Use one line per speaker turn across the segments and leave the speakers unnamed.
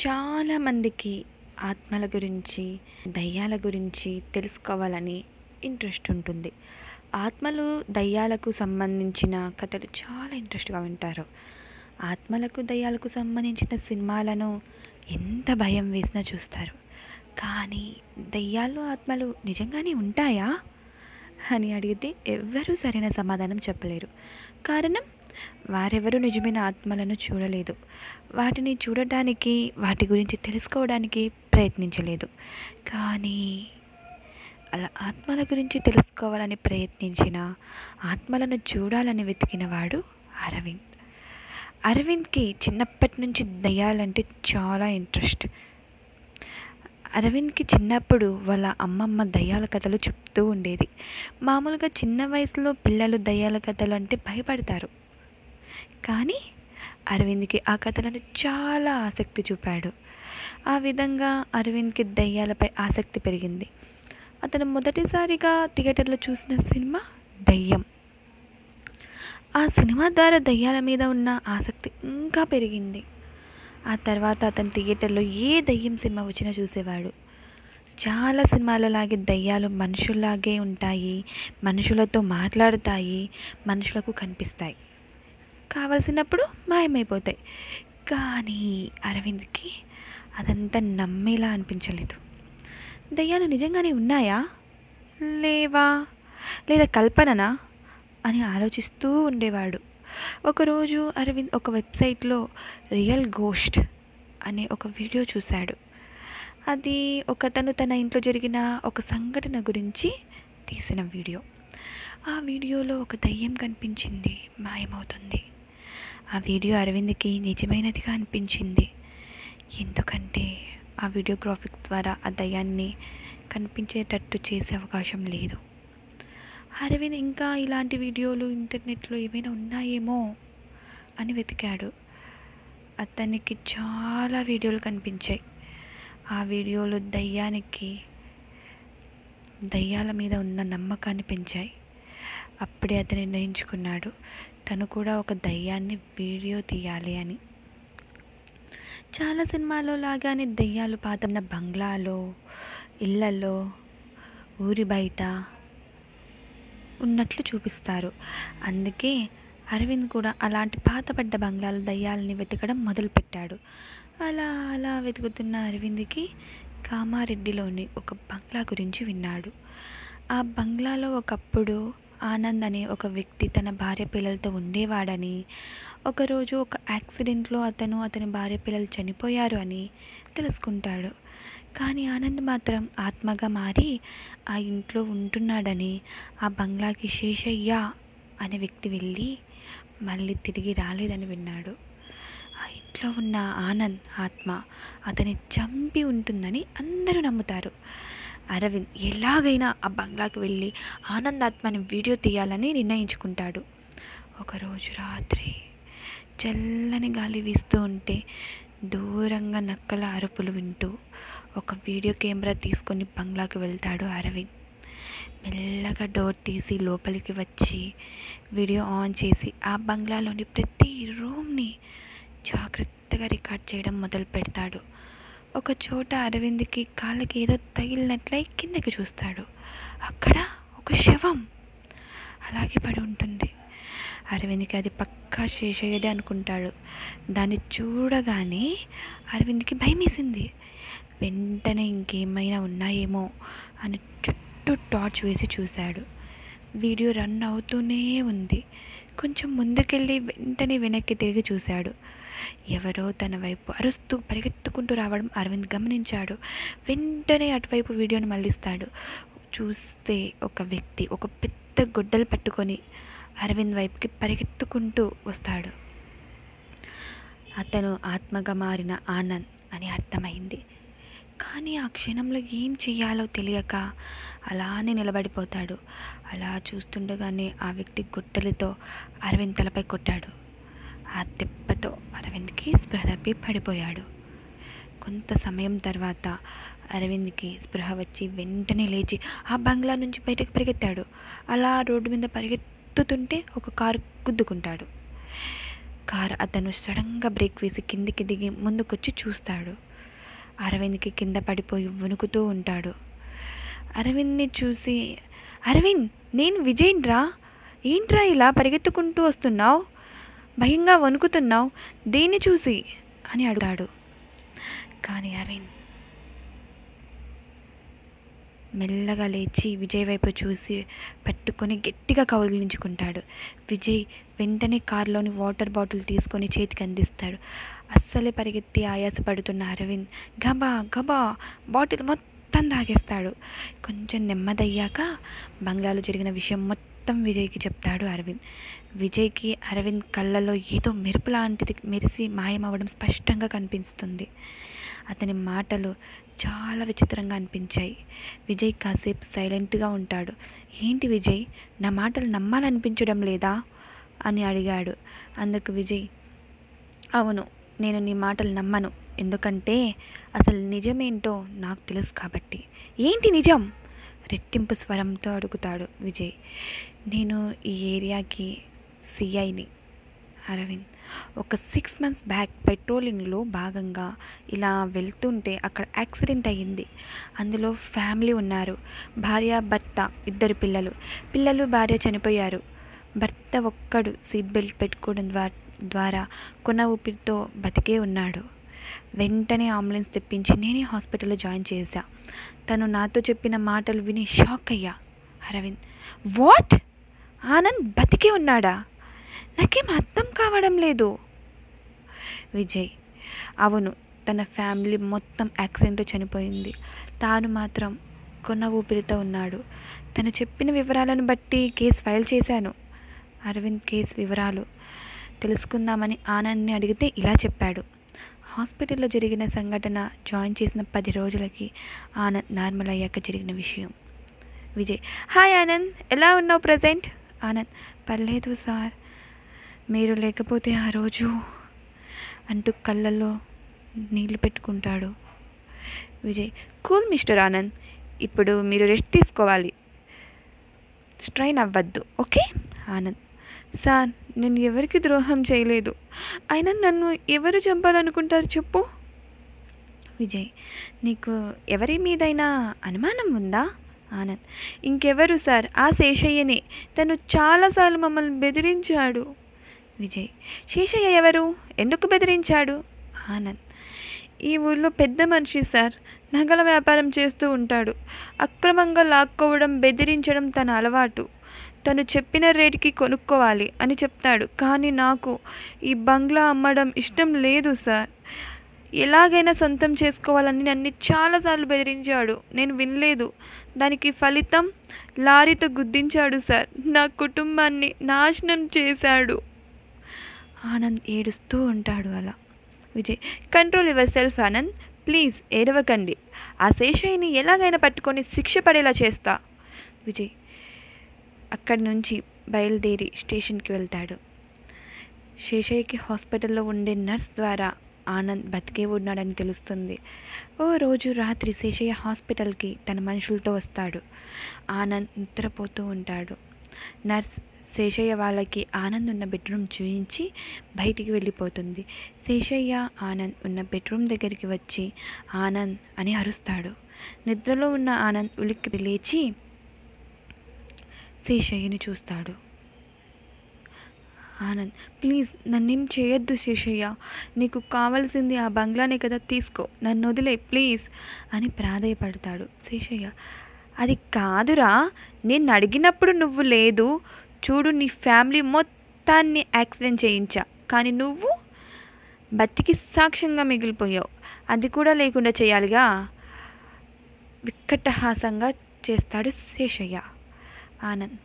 చాలామందికి ఆత్మల గురించి దయ్యాల గురించి తెలుసుకోవాలని ఇంట్రెస్ట్ ఉంటుంది. ఆత్మలు దయ్యాలకు సంబంధించిన కథలు చాలా ఇంట్రెస్ట్గా వింటారు. ఆత్మలకు దయ్యాలకు సంబంధించిన సినిమాలను ఎంత భయం వేసినా చూస్తారు. కానీ దయ్యాలు ఆత్మలు నిజంగానే ఉంటాయా? అని అడిగితే ఎవ్వరూ సరైన సమాధానం చెప్పలేరు. కారణం వారెవరూ నిజమైన ఆత్మలను చూడలేదు. వాటిని చూడటానికి వాటి గురించి తెలుసుకోవడానికి ప్రయత్నించలేదు. కానీ అలా ఆత్మల గురించి తెలుసుకోవాలని ప్రయత్నించిన ఆత్మలను చూడాలని వెతికిన వాడు అరవింద్. అరవింద్కి చిన్నప్పటి నుంచి దయ్యాలంటే చాలా ఇంట్రెస్ట్. అరవింద్కి చిన్నప్పుడు వాళ్ళ అమ్మమ్మ దయ్యాల కథలు చెప్తూ ఉండేది. మామూలుగా చిన్న వయసులో పిల్లలు దయ్యాల కథలు అంటే భయపడతారు. కానీ అరవింద్కి ఆ కథలను చాలా ఆసక్తి చూపాడు. ఆ విధంగా అరవింద్కి దయ్యాలపై ఆసక్తి పెరిగింది. అతను మొదటిసారిగా థియేటర్లో చూసిన సినిమా దయ్యం. ఆ సినిమా ద్వారా దయ్యాల మీద ఉన్న ఆసక్తి ఇంకా పెరిగింది. ఆ తర్వాత అతను థియేటర్లో ఏ దయ్యం సినిమా వచ్చినా చూసేవాడు. చాలా సినిమాలలాగే దయ్యాలు మనుషుల్లాగే ఉంటాయి మనుషులతో మాట్లాడతాయి మనుషులకు కనిపిస్తాయి. కావలసినప్పుడు మాయమైపోతాయి. కానీ అరవింద్కి అదంతా నమ్మేలా అనిపించలేదు. దయ్యాలు నిజంగానే ఉన్నాయా? లేవా? లేదా కల్పననా? అని ఆలోచిస్తూ ఉండేవాడు. ఒకరోజు అరవింద్ ఒక వెబ్సైట్లో రియల్ గోస్ట్ అనే ఒక వీడియో చూశాడు. అది ఒకతను తన ఇంట్లో జరిగిన ఒక సంఘటన గురించి తీసిన వీడియో. ఆ వీడియోలో ఒక దయ్యం కనిపించింది మాయమవుతుంది. ఆ వీడియో అరవింద్కి నిజమైనదిగా అనిపించింది. ఎందుకంటే ఆ వీడియోగ్రాఫిక్ ద్వారా ఆ దయాన్ని కనిపించేటట్టు చేసే అవకాశం లేదు. అరవింద్ ఇంకా ఇలాంటి వీడియోలు ఇంటర్నెట్లో ఏమైనా ఉన్నాయేమో? అని వెతికాడు. అతనికి చాలా వీడియోలు కనిపించాయి. ఆ వీడియోలు దయ్యానికి దయ్యాల మీద ఉన్న నమ్మకాన్ని పెంచాయి. అప్పుడే అతను నిర్ణయించుకున్నాడు. తను కూడా ఒక దయ్యాన్ని వీడియో తీయాలి అని. చాలా సినిమాలో లాగానే దయ్యాలు పాతన్న బంగ్లాలో ఇళ్ళల్లో ఊరి బయట ఉన్నట్లు చూపిస్తారు. అందుకే అరవింద్ కూడా అలాంటి పాతపడ్డ బంగ్లాల దయ్యాలని వెతకడం మొదలుపెట్టాడు. అలా అలా వెతుకుతున్న అరవింద్కి కామారెడ్డిలోని ఒక బంగ్లా గురించి విన్నాడు. ఆ బంగ్లాలో ఒకప్పుడు ఆనంద్ అనే ఒక వ్యక్తి తన భార్య పిల్లలతో ఉండేవాడని ఒకరోజు ఒక యాక్సిడెంట్లో అతను అతని భార్య పిల్లలు చనిపోయారు అని తెలుసుకుంటాడు. కానీ ఆనంద్ మాత్రం ఆత్మగా మారి ఆ ఇంట్లో ఉంటున్నాడని ఆ బంగ్లాకి శేషయ్య అనే వ్యక్తి వెళ్ళి మళ్ళీ తిరిగి రాలేదని విన్నాడు. ఆ ఇంట్లో ఉన్న ఆనంద్ ఆత్మ అతని చంపి ఉంటుందని అందరూ నమ్ముతారు. అరవింద్ ఎలాగైనా ఆ బంగ్లాకి వెళ్ళి ఆనందాత్మని వీడియో తీయాలని నిర్ణయించుకుంటాడు. ఒకరోజు రాత్రి చల్లని గాలి వీస్తూ ఉంటే దూరంగా నక్కల అరుపులు వింటూ ఒక వీడియో కెమెరా తీసుకొని బంగ్లాకి వెళ్తాడు అరవింద్. మెల్లగా డోర్ తీసి లోపలికి వచ్చి వీడియో ఆన్ చేసి ఆ బంగ్లాలోని ప్రతి రూమ్ని జాగ్రత్తగా రికార్డ్ చేయడం మొదలు పెడతాడు ఒక చోట అరవింద్కి కాళ్ళకి ఏదో తగిలినట్లయి కిందకి చూస్తాడు. అక్కడ ఒక శవం అలాగే పడి ఉంటుంది. అరవింద్కి అది పక్కా శేషయ్యదే అనుకుంటాడు. దాన్ని చూడగానే అరవింద్కి భయం వేసింది వెంటనే ఇంకేమైనా ఉన్నాయేమో అని చుట్టూ టార్చ్ వేసి చూశాడు. వీడియో రన్ అవుతూనే ఉంది. కొంచెం ముందుకెళ్ళి వెంటనే వెనక్కి తిరిగి చూశాడు. ఎవరో తన వైపు అరుస్తూ పరిగెత్తుకుంటూ రావడం అరవింద్ గమనించాడు. వెంటనే అటువైపు వీడియోను మళ్ళిస్తాడు. చూస్తే ఒక వ్యక్తి ఒక పెద్ద గుడ్డలు పట్టుకొని అరవింద్ వైపుకి పరిగెత్తుకుంటూ వస్తాడు. అతను ఆత్మగా మారిన ఆనంద్ అని అర్థమైంది. కానీ ఆ క్షణంలో ఏం చేయాలో తెలియక అలానే నిలబడిపోతాడు. అలా చూస్తుండగానే ఆ వ్యక్తి గుట్టలతో అరవింద్ తలపై కొట్టాడు. ఆ దెబ్బతో అరవింద్కి స్పృహ తప్పి పడిపోయాడు. కొంత సమయం తర్వాత అరవింద్కి స్పృహ వచ్చి వెంటనే లేచి ఆ బంగ్లా నుంచి బయటకు పరిగెత్తాడు. అలా రోడ్డు మీద పరిగెత్తుతుంటే ఒక కారు గుద్దుకుంటాడు. కార్ అతను సడన్గా బ్రేక్ వేసి కిందికి దిగి ముందుకొచ్చి చూస్తాడు. అరవింద్కి కింద పడిపోయి వణుకుతూ ఉంటాడు. అరవింద్ని చూసి అరవింద్ నేను విజయన్ రా? ఏంట్రా ఇలా పరిగెత్తుకుంటూ వస్తున్నావు? భయంగా వణుకుతున్నావు? దేన్ని చూసి? అని అడుగుతాడు. కానీ అరవింద్ మెల్లగా లేచి విజయ్ వైపు చూసి పట్టుకొని గట్టిగా కౌగిలించుకుంటాడు. విజయ్ వెంటనే కారులోని వాటర్ బాటిల్ తీసుకొని చేతికి అందిస్తాడు. అస్సలే పరిగెత్తి ఆయాసపడుతున్న అరవింద్ గబా గబా బాటిల్ మొత్తం తాగేస్తాడు. కొంచెం నెమ్మదయ్యాక బంగ్లాలో జరిగిన విషయం మొత్తం మొత్తం విజయ్కి చెప్తాడు అరవింద్. విజయ్కి అరవింద్ కళ్ళలో ఏదో మెరుపు లాంటిది మెరిసి మాయమవ్వడం స్పష్టంగా కనిపిస్తుంది. అతని మాటలు చాలా విచిత్రంగా అనిపించాయి. విజయ్ కాసేపు సైలెంట్గా ఉంటాడు. ఏంటి విజయ్? నా మాటలు నమ్మాలనిపించడం లేదా? అని అడిగాడు. అందుకు విజయ్ అవును నేను నీ మాటలు నమ్మను. ఎందుకంటే అసలు నిజమేంటో నాకు తెలుసు కాబట్టి. ఏంటి నిజం? రెట్టింపు స్వరంతో అడుగుతాడు విజయ్. నేను ఈ ఏరియాకి సిఐని. అరవింద్ ఒక సిక్స్ మంత్స్ బ్యాక్ పెట్రోలింగ్లో భాగంగా ఇలా వెళ్తుంటే అక్కడ యాక్సిడెంట్ అయ్యింది. అందులో ఫ్యామిలీ ఉన్నారు. భార్య భర్త ఇద్దరు పిల్లలు. పిల్లలు భార్య చనిపోయారు. భర్త ఒక్కడు సీట్ బెల్ట్ పెట్టుకోవడం ద్వారా ద్వారా కొన ఊపిరితో బతికే ఉన్నాడు. వెంటనే అంబులెన్స్ తెప్పించి నేనే హాస్పిటల్లో జాయిన్ చేశా. తను నాతో చెప్పిన మాటలు విని షాక్ అయ్యా. అరవింద్ వాట్? ఆనంద్ బతికే ఉన్నాడా? నాకేం అర్థం కావడం లేదు. విజయ్ అవును తన ఫ్యామిలీ మొత్తం యాక్సిడెంట్లో చనిపోయింది. తాను మాత్రం కొన్న ఊపిరితో ఉన్నాడు. తను చెప్పిన వివరాలను బట్టి కేసు ఫైల్ చేశాను. అరవింద్ కేసు వివరాలు తెలుసుకుందామని ఆనంద్ని అడిగితే ఇలా చెప్పాడు. హాస్పిటల్లో జరిగిన సంఘటన జాయిన్ చేసిన పది రోజులకి ఆనంద్ నార్మల్ అయ్యాక జరిగిన విషయం. విజయ్ హాయ్ ఆనంద్ ఎలా ఉన్నావు ప్రజెంట్? ఆనంద్ పర్లేదు సార్. మీరు లేకపోతే ఆ రోజు అంటూ కళ్ళల్లో నీళ్ళు పెట్టుకుంటాడు విజయ్. కూల్ మిస్టర్ ఆనంద్ ఇప్పుడు మీరు రెస్ట్ తీసుకోవాలి. స్ట్రైన్ అవ్వద్దు ఓకే? ఆనంద్ సార్ నేను ఎవరికి ద్రోహం చేయలేదు. అయినా నన్ను ఎవరు చంపాలనుకుంటారు చెప్పు. విజయ్ నీకు ఎవరి మీదైనా అనుమానం ఉందా? ఆనంద్ ఇంకెవరు సార్? ఆ శేషయ్యనే. తను చాలాసార్లు మమ్మల్ని బెదిరించాడు. విజయ్ శేషయ్య ఎవరు? ఎందుకు బెదిరించాడు? ఆనంద్ ఈ ఊళ్ళో పెద్ద మనిషి సార్. నగల వ్యాపారం చేస్తూ ఉంటాడు. అక్రమంగా లాక్కోవడం బెదిరించడం తన అలవాటు. తను చెప్పిన రేటుకి కొనుక్కోవాలి అని చెప్తాడు. కానీ నాకు ఈ బంగ్లా అమ్మడం ఇష్టం లేదు సార్. ఎలాగైనా సొంతం చేసుకోవాలని నన్ను చాలాసార్లు బెదిరించాడు. నేను వినలేదు. దానికి ఫలితం లారీతో గుద్దించాడు సార్. నా కుటుంబాన్ని నాశనం చేశాడు. ఆనంద్ ఏడుస్తూ ఉంటాడు అలా. Vijay control yourself Anand. Please ఏడవకండి. ఆ శేషయ్యని ఎలాగైనా పట్టుకొని శిక్ష పడేలా చేస్తా. విజయ్ అక్కడి నుంచి బయలుదేరి స్టేషన్కి వెళ్తాడు. శేషయ్యకి హాస్పిటల్లో ఉండే నర్స్ ద్వారా ఆనంద్ బతికే ఉన్నాడని తెలుస్తుంది. ఓ రోజు రాత్రి శేషయ్య హాస్పిటల్కి తన మనుషులతో వస్తాడు. ఆనంద్ నిద్రపోతూ ఉంటాడు. నర్స్ శేషయ్య వాళ్ళకి ఆనంద్ ఉన్న బెడ్రూమ్ చూయించి బయటికి వెళ్ళిపోతుంది. శేషయ్య ఆనంద్ ఉన్న బెడ్రూమ్ దగ్గరికి వచ్చి ఆనంద్ అని అరుస్తాడు. నిద్రలో ఉన్న ఆనంద్ ఉలిక్కి లేచి శేషయ్యని చూస్తాడు. ఆనంద్ ప్లీజ్ నన్నేం చేయొద్దు శేషయ్య. నీకు కావలసింది ఆ బంగ్లానే కదా తీసుకో. నన్ను వదిలే ప్లీజ్. అని ప్రాధేయపడతాడు. శేషయ్య అది కాదురా. నేను అడిగినప్పుడు నువ్వు లేదు. చూడు నీ ఫ్యామిలీ మొత్తాన్ని యాక్సిడెంట్ చేయించా. కానీ నువ్వు బతికి సాక్ష్యంగా మిగిలిపోయావు. అది కూడా లేకుండా చేయాలిగా? వికటహాసంగా చేస్తాడు శేషయ్య. ఆనంద్.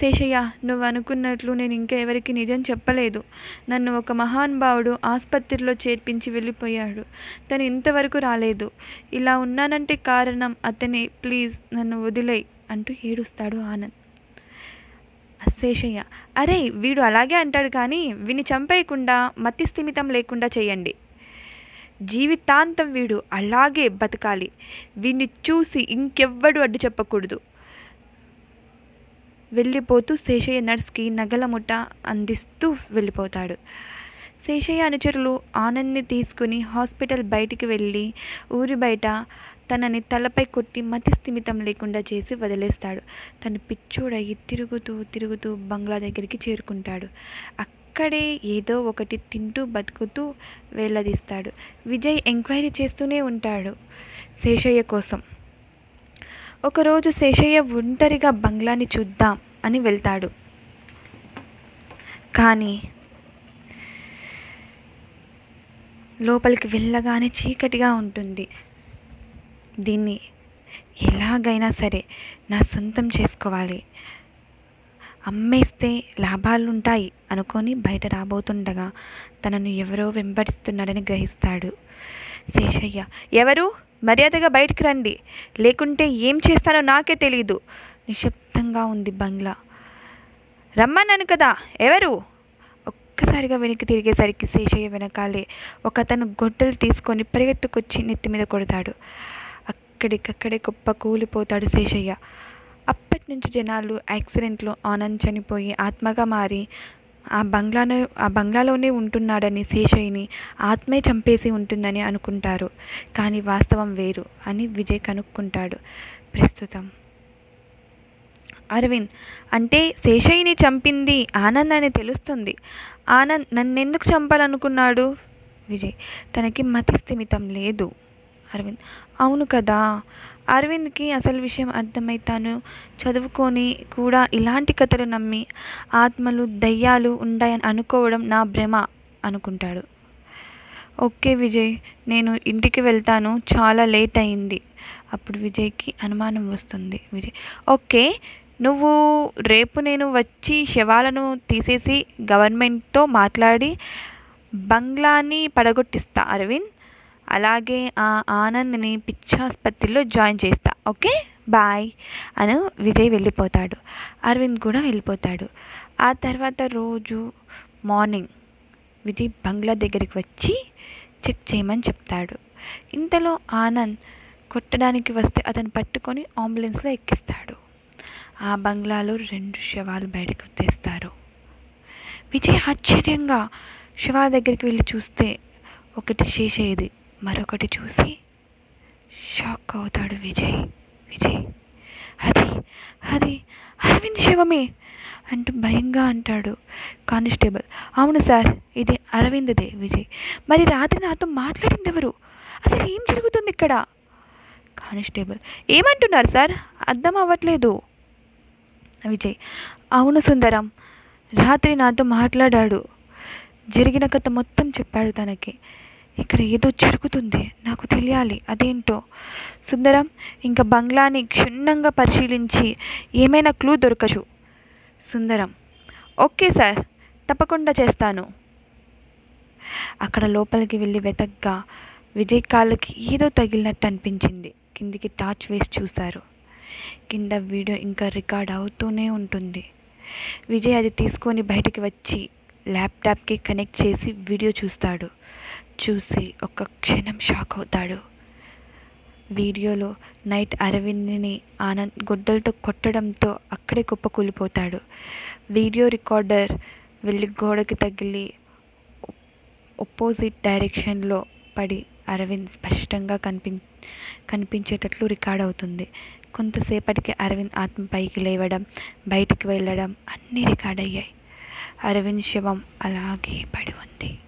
శేషయ్య నువ్వు అనుకున్నట్లు నేను ఇంకా ఎవరికి నిజం చెప్పలేదు. నన్ను ఒక మహానుభావుడు ఆసుపత్రిలో చేర్పించి వెళ్ళిపోయాడు. తను ఇంతవరకు రాలేదు. ఇలా ఉన్నానంటే కారణం అతనే. ప్లీజ్ నన్ను వదిలేయ్ అంటూ ఏడుస్తాడు ఆనంద్. శేషయ్య అరే వీడు అలాగే అంటాడు కానీ విని చంపేయకుండా మతి స్థిమితం లేకుండా చేయండి. జీవితాంతం వీడు అలాగే బతకాలి. వీడిని చూసి ఇంకెవ్వడు అడ్డు చెప్పకూడదు. వెళ్ళిపోతూ శేషయ్య నర్స్కి నగల ముఠ అందిస్తూ వెళ్ళిపోతాడు. శేషయ్య అనుచరులు ఆనంద్ని తీసుకుని హాస్పిటల్ బయటికి వెళ్ళి ఊరి బయట తనని తలపై కొట్టి మతి స్థిమితం లేకుండా చేసి వదిలేస్తాడు. తను పిచ్చోడయి తిరుగుతూ తిరుగుతూ బంగ్లా దగ్గరికి చేరుకుంటాడు. అక్కడే ఏదో ఒకటి తింటూ బతుకుతూ వేలదీస్తాడు విజయ్ ఎంక్వైరీ చేస్తూనే ఉంటాడు శేషయ్య కోసం. ఒకరోజు శేషయ్య ఒంటరిగా బంగ్లాని చూద్దాం అని వెళ్తాడు. కానీ లోపలికి వెళ్ళగానే చీకటిగా ఉంటుంది. దీన్ని ఎలాగైనా సరే నా సొంతం చేసుకోవాలి. అమ్మేస్తే లాభాలుంటాయి అనుకొని బయట రాబోతుండగా తనను ఎవరో వెంబడిస్తున్నాడని గ్రహిస్తాడు. శేషయ్య ఎవరు? మర్యాదగా బయటకు రండి. లేకుంటే ఏం చేస్తానో నాకే తెలీదు. నిశ్శబ్దంగా ఉంది బంగ్లా. రమ్మన్నాను కదా ఎవరు? ఒక్కసారిగా వెనక్కి తిరిగేసరికి శేషయ్య వెనకాలే ఒకతను గొడ్డలు తీసుకొని పరిగెత్తుకొచ్చి నెత్తి మీద కొడతాడు. అక్కడికక్కడే గొప్ప కూలిపోతాడు శేషయ్య. అప్పటి నుంచి జనాలు యాక్సిడెంట్లో ఆనంద్ చనిపోయి ఆత్మగా మారి ఆ బంగ్లాను ఆ బంగ్లాలోనే ఉంటున్నాడని శేషయ్యని ఆత్మే చంపేసి ఉంటుందని అనుకుంటారు. కానీ వాస్తవం వేరు అని విజయ్ కనుక్కుంటాడు. ప్రస్తుతం అరవింద్ అంటే శేషయ్యని చంపింది ఆనంద్ అని తెలుస్తుంది. ఆనంద్ నన్నెందుకు చంపాలనుకున్నాడు? విజయ్ తనకి మతి స్థిమితం లేదు. అరవింద్ అవును కదా? అరవింద్కి అసలు విషయం అర్థమై తాను చదువుకొని కూడా ఇలాంటి కథలు నమ్మి ఆత్మలు దయ్యాలు ఉంటాయని అనుకోవడం నా భ్రమ అనుకుంటాడు. ఓకే విజయ్ నేను ఇంటికి వెళ్తాను. చాలా లేట్ అయింది. అప్పుడు విజయ్కి అనుమానం వస్తుంది. విజయ్ ఓకే నువ్వు రేపు నేను వచ్చి శవాలను తీసేసి గవర్నమెంట్తో మాట్లాడి బంగ్లాని పడగొట్టిస్తా అరవింద్. అలాగే ఆ ఆనంద్ని పిచ్చాసుపత్రిలో జాయిన్ చేస్తా ఓకే? బాయ్ అని విజయ్ వెళ్ళిపోతాడు. అరవింద్ కూడా వెళ్ళిపోతాడు. ఆ తర్వాత రోజు మార్నింగ్ విజయ్ బంగ్లా దగ్గరికి వచ్చి చెక్ చేయమని చెప్తాడు. ఇంతలో ఆనంద్ కొట్టడానికి వస్తే అతను పట్టుకొని అంబులెన్స్లో ఎక్కిస్తాడు. ఆ బంగ్లాలో రెండు శవాలు బయటకు తెస్తారు. విజయ్ ఆశ్చర్యంగా శవాల దగ్గరికి వెళ్ళి చూస్తే ఒకటి శేషయ్యది మరొకటి చూసి షాక్ అవుతాడు విజయ్. విజయ్ అది అది అరవింద్ శివమే అంటూ భయంగా అంటాడు కానిస్టేబుల్. అవును సార్ ఇది అరవింద్దే విజయ్. మరి రాత్రి నాతో మాట్లాడింది ఎవరు అసలు ఏం జరుగుతుంది ఇక్కడ? కానిస్టేబుల్. ఏమంటున్నారు సార్? అర్థం అవ్వట్లేదు. విజయ్. అవును సుందరం రాత్రి నాతో మాట్లాడాడు. జరిగిన కథ మొత్తం చెప్పాడు తనకి. ఇక్కడ ఏదో జరుగుతుంది నాకు తెలియాలి అదేంటో. సుందరం ఇంకా బంగ్లాని క్షుణ్ణంగా పరిశీలించి ఏమైనా క్లూ దొరకచ్చు సుందరం ఓకే సార్ తప్పకుండా చేస్తాను. అక్కడ లోపలికి వెళ్ళి వెతగ్గా విజయ్ కాళ్ళకి ఏదో తగిలినట్టు అనిపించింది. కిందికి టార్చ్ వేసి చూశారు. కింద వీడియో ఇంకా రికార్డ్ అవుతూనే ఉంటుంది. విజయ్ అది తీసుకొని బయటికి వచ్చి ల్యాప్టాప్కి కనెక్ట్ చేసి వీడియో చూస్తాడు. చూసి ఒక క్షణం షాక్ అవుతాడు. వీడియోలో నైట్ అరవింద్ని ఆనంద్ గొడ్డలతో కొట్టడంతో అక్కడే కుప్పకూలిపోతాడు. వీడియో రికార్డర్ వెళ్ళి గోడకి తగిలి ఒపోజిట్ డైరెక్షన్లో పడి అరవింద్ స్పష్టంగా కనిపి కనిపించేటట్లు రికార్డ్ అవుతుంది. కొంతసేపటికి అరవింద్ ఆత్మ పైకి లేవడం బయటికి వెళ్ళడం అన్నీ రికార్డ్ అయ్యాయి. అరవింద్ శవం అలాగే పడి ఉంది.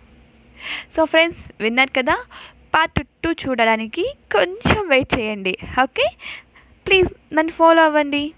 సో ఫ్రెండ్స్ విన్నారు కదా? పార్ట్ టూ చూడడానికి కొంచెం వెయిట్ చేయండి ఓకే? ప్లీజ్ నన్ను ఫాలో అవ్వండి.